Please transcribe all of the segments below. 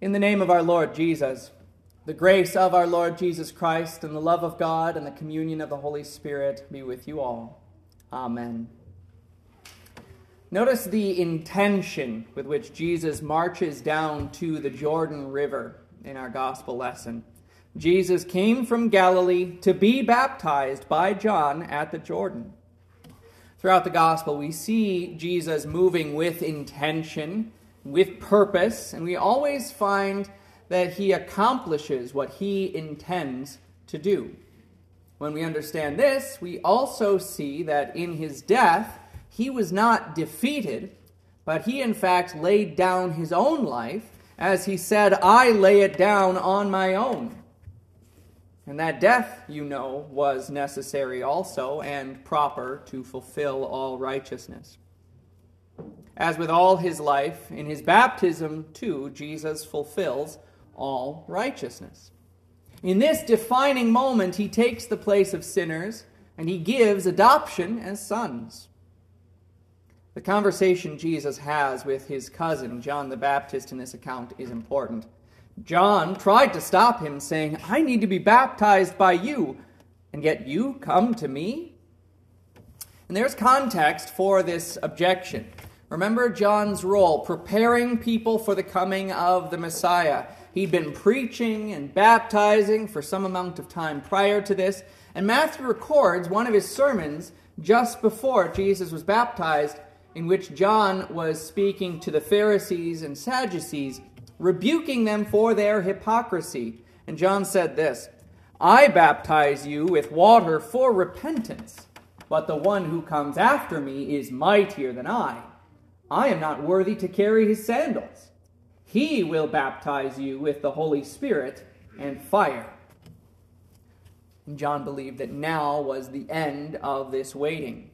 In the name of our Lord Jesus, the grace of our Lord Jesus Christ, and the love of God, and the communion of the Holy Spirit be with you all. Amen. Notice the intention with which Jesus marches down to the Jordan River in our gospel lesson. Jesus came from Galilee to be baptized by John at the Jordan. Throughout the gospel, we see Jesus moving with intention with purpose, and we always find that he accomplishes what he intends to do. When we understand this, we also see that in his death, he was not defeated, but he in fact laid down his own life, as he said, I lay it down on my own. And that death, you know, was necessary also and proper to fulfill all righteousness. As with all his life, in his baptism, too, Jesus fulfills all righteousness. In this defining moment, he takes the place of sinners and he gives adoption as sons. The conversation Jesus has with his cousin, John the Baptist, in this account is important. John tried to stop him, saying, I need to be baptized by you, and yet you come to me? And there's context for this objection. Remember John's role, preparing people for the coming of the Messiah. He'd been preaching and baptizing for some amount of time prior to this, and Matthew records one of his sermons just before Jesus was baptized, in which John was speaking to the Pharisees and Sadducees, rebuking them for their hypocrisy. And John said this I baptize you with water for repentance, but the one who comes after me is mightier than I I am not worthy to carry his sandals. He will baptize you with the Holy Spirit and fire. And John believed that now was the end of this waiting.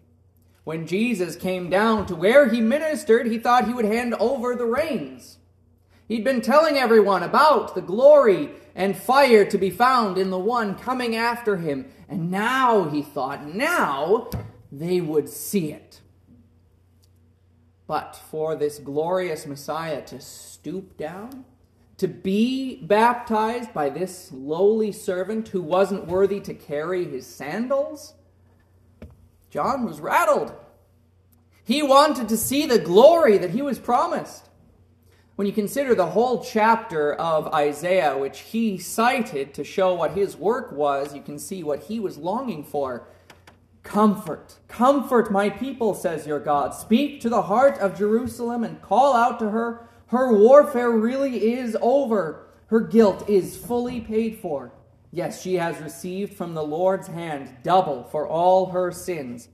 When Jesus came down to where he ministered, he thought he would hand over the reins. He'd been telling everyone about the glory and fire to be found in the one coming after him. And now, he thought, now they would see it. But for this glorious Messiah to stoop down, to be baptized by this lowly servant who wasn't worthy to carry his sandals, John was rattled. He wanted to see the glory that he was promised. When you consider the whole chapter of Isaiah, which he cited to show what his work was, you can see what he was longing for. Comfort, comfort my people, says your God. Speak to the heart of Jerusalem and call out to her. Her warfare really is over. Her guilt is fully paid for. Yes, she has received from the Lord's hand double for all her sins.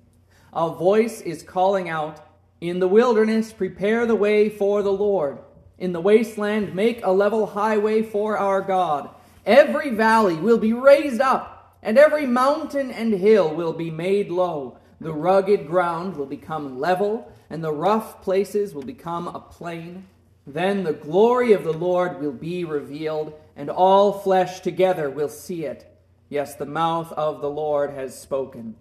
A voice is calling out, In the wilderness, prepare the way for the Lord. In the wasteland, make a level highway for our God. Every valley will be raised up and every mountain and hill will be made low. The rugged ground will become level, and the rough places will become a plain. Then the glory of the Lord will be revealed, and all flesh together will see it. Yes, the mouth of the Lord has spoken.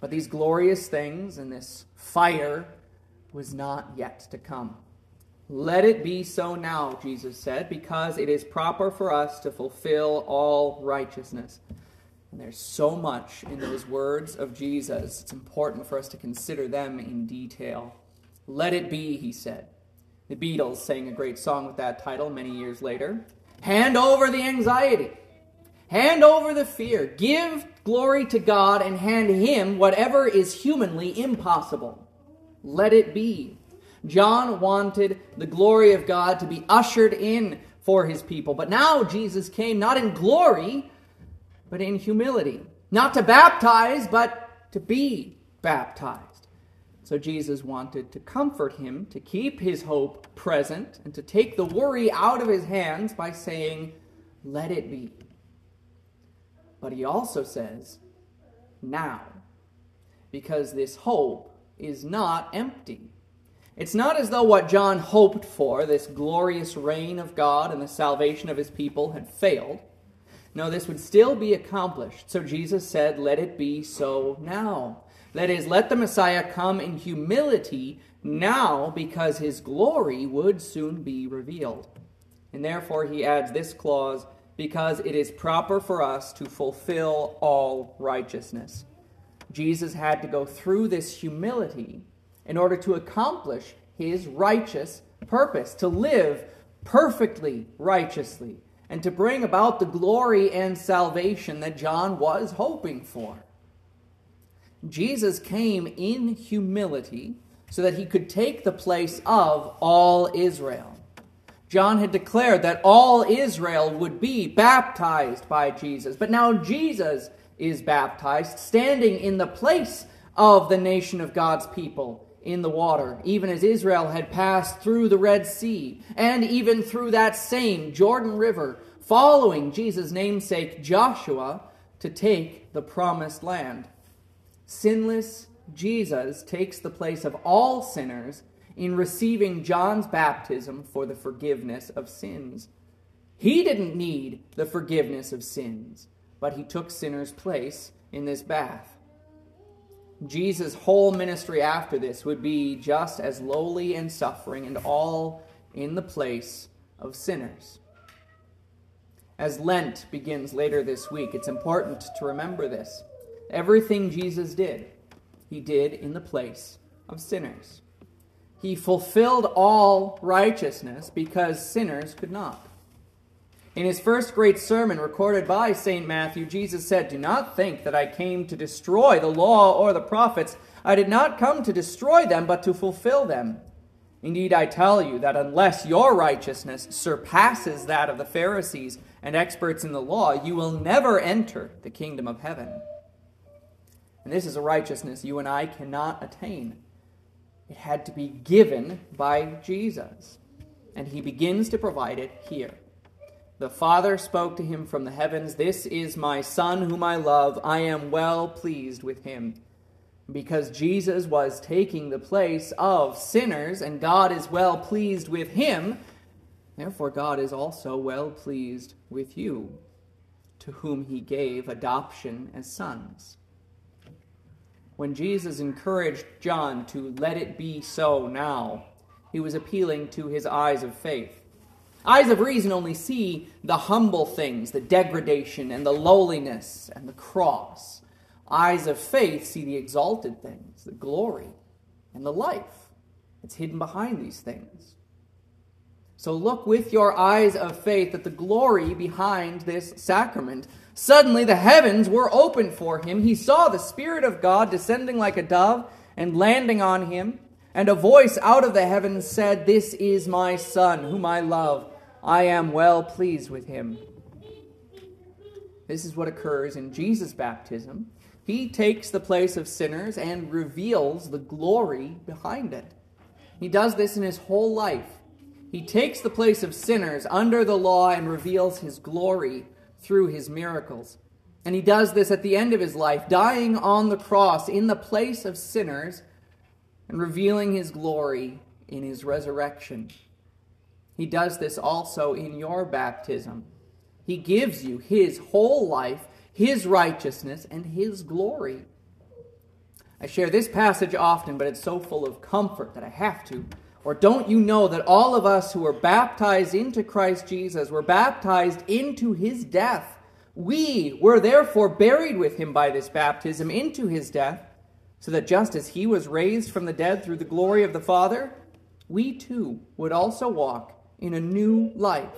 But these glorious things and this fire was not yet to come. Let it be so now, Jesus said, because it is proper for us to fulfill all righteousness. And there's so much in those words of Jesus. It's important for us to consider them in detail. Let it be, he said. The Beatles sang a great song with that title many years later. Hand over the anxiety. Hand over the fear. Give glory to God and hand Him whatever is humanly impossible. Let it be. John wanted the glory of God to be ushered in for his people. But now Jesus came not in glory, but in humility. Not to baptize, but to be baptized. So Jesus wanted to comfort him, to keep his hope present, and to take the worry out of his hands by saying, Let it be. But he also says, Now, because this hope is not empty. It's not as though what John hoped for, this glorious reign of God and the salvation of his people, had failed. No, this would still be accomplished. So Jesus said, Let it be so now. That is, let the Messiah come in humility now because his glory would soon be revealed. And therefore, he adds this clause because it is proper for us to fulfill all righteousness. Jesus had to go through this humility in order to accomplish his righteous purpose, to live perfectly righteously, and to bring about the glory and salvation that John was hoping for. Jesus came in humility so that he could take the place of all Israel. John had declared that all Israel would be baptized by Jesus, but now Jesus is baptized, standing in the place of the nation of God's people in the water, even as Israel had passed through the Red Sea, and even through that same Jordan River, following Jesus' namesake Joshua to take the promised land. Sinless Jesus takes the place of all sinners in receiving John's baptism for the forgiveness of sins. He didn't need the forgiveness of sins, but he took sinners' place in this bath. Jesus' whole ministry after this would be just as lowly and suffering, and all in the place of sinners. As Lent begins later this week, it's important to remember this. Everything Jesus did, he did in the place of sinners. He fulfilled all righteousness because sinners could not. In his first great sermon recorded by St. Matthew, Jesus said, Do not think that I came to destroy the law or the prophets. I did not come to destroy them, but to fulfill them. Indeed, I tell you that unless your righteousness surpasses that of the Pharisees and experts in the law, you will never enter the kingdom of heaven. And this is a righteousness you and I cannot attain. It had to be given by Jesus. And he begins to provide it here. The Father spoke to him from the heavens, This is my Son whom I love. I am well pleased with him. Because Jesus was taking the place of sinners, and God is well pleased with him, therefore God is also well pleased with you, to whom he gave adoption as sons. When Jesus encouraged John to let it be so now, he was appealing to his eyes of faith. Eyes of reason only see the humble things, the degradation and the lowliness and the cross. Eyes of faith see the exalted things, the glory and the life that's hidden behind these things. So look with your eyes of faith at the glory behind this sacrament. Suddenly the heavens were opened for him. He saw the Spirit of God descending like a dove and landing on him. And a voice out of the heavens said, This is my Son, whom I love I am well pleased with him. This is what occurs in Jesus' baptism. He takes the place of sinners and reveals the glory behind it. He does this in his whole life. He takes the place of sinners under the law and reveals his glory through his miracles. And he does this at the end of his life, dying on the cross in the place of sinners and revealing his glory in his resurrection. He does this also in your baptism. He gives you His whole life, His righteousness, and His glory. I share this passage often, but it's so full of comfort that I have to. Or don't you know that all of us who are baptized into Christ Jesus were baptized into his death? We were therefore buried with him by this baptism into his death, so that just as he was raised from the dead through the glory of the Father, we too would also walk in a new life.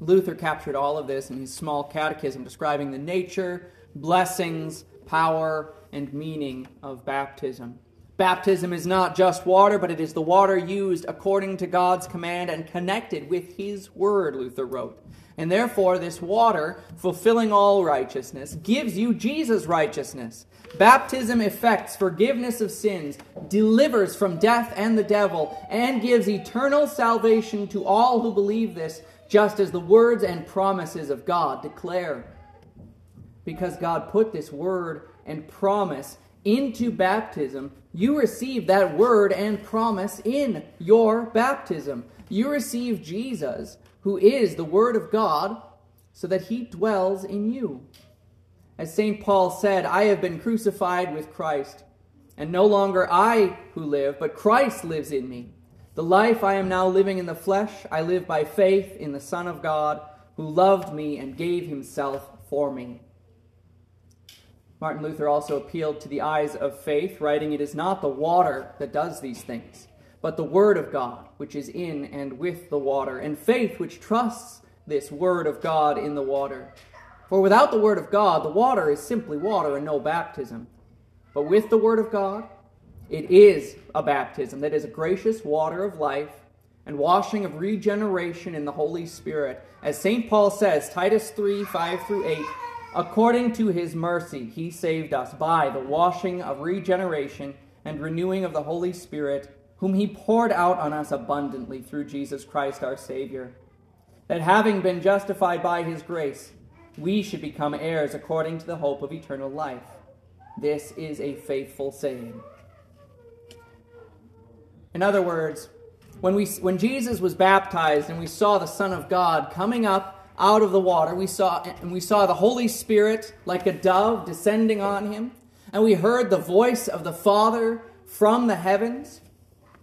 Luther captured all of this in his small catechism describing the nature, blessings, power, and meaning of baptism. Baptism is not just water, but it is the water used according to God's command and connected with His word, Luther wrote. And therefore, this water, fulfilling all righteousness, gives you Jesus' righteousness. Baptism effects forgiveness of sins, delivers from death and the devil, and gives eternal salvation to all who believe this, just as the words and promises of God declare. Because God put this word and promise into baptism, you receive that word and promise in your baptism. You receive Jesus, who is the Word of God, so that he dwells in you. As St. Paul said, I have been crucified with Christ, and no longer I who live, but Christ lives in me. The life I am now living in the flesh, I live by faith in the Son of God, who loved me and gave himself for me. Martin Luther also appealed to the eyes of faith, writing, It is not the water that does these things, but the Word of God, which is in and with the water, and faith which trusts this Word of God in the water. For without the Word of God, the water is simply water and no baptism. But with the Word of God, it is a baptism that is a gracious water of life and washing of regeneration in the Holy Spirit. As St. Paul says, Titus 3 5 through 8, according to his mercy, he saved us by the washing of regeneration and renewing of the Holy Spirit, whom he poured out on us abundantly through Jesus Christ our Savior. That having been justified by his grace, we should become heirs according to the hope of eternal life. This is a faithful saying. In other words, when, we, when Jesus was baptized and we saw the Son of God coming up out of the water, we saw, and we saw the Holy Spirit like a dove descending on him, and we heard the voice of the Father from the heavens.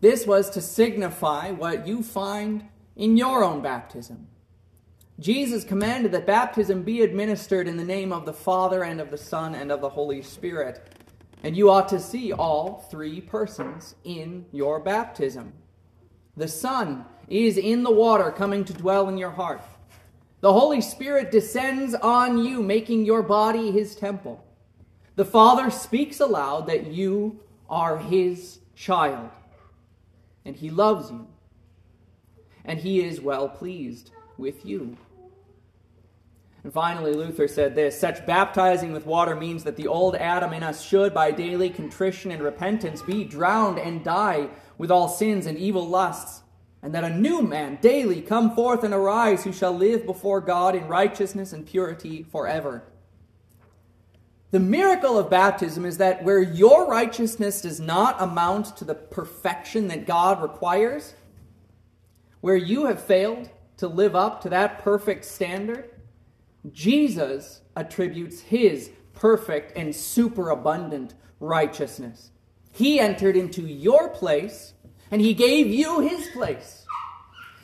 This was to signify what you find in your own baptism. Jesus commanded that baptism be administered in the name of the Father and of the Son and of the Holy Spirit. And you ought to see all three persons in your baptism. The Son is in the water coming to dwell in your heart. The Holy Spirit descends on you, making your body his temple. The Father speaks aloud that you are his child, and he loves you, and he is well pleased with you. And finally, Luther said this Such baptizing with water means that the old Adam in us should, by daily contrition and repentance, be drowned and die with all sins and evil lusts, and that a new man daily come forth and arise who shall live before God in righteousness and purity forever. The miracle of baptism is that where your righteousness does not amount to the perfection that God requires, where you have failed to live up to that perfect standard, Jesus attributes his perfect and superabundant righteousness. He entered into your place and he gave you his place.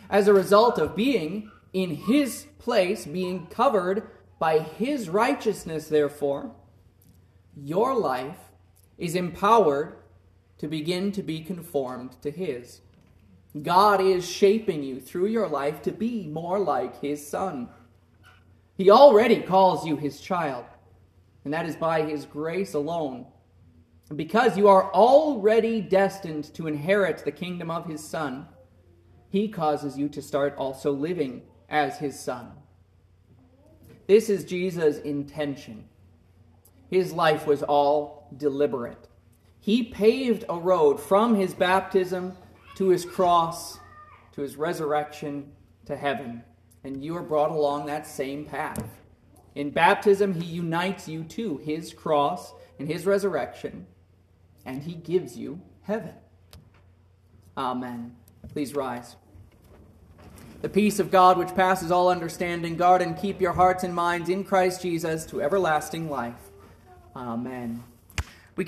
As a result of being in his place, being covered by his righteousness, therefore, your life is empowered to begin to be conformed to his. God is shaping you through your life to be more like his son. He already calls you his child, and that is by his grace alone. Because you are already destined to inherit the kingdom of his son, he causes you to start also living as his son. This is Jesus' intention. His life was all deliberate. He paved a road from his baptism to his cross, to his resurrection, to heaven and you are brought along that same path. In baptism, he unites you to his cross and his resurrection, and he gives you heaven. Amen. Please rise. The peace of God, which passes all understanding, guard and keep your hearts and minds in Christ Jesus to everlasting life. Amen.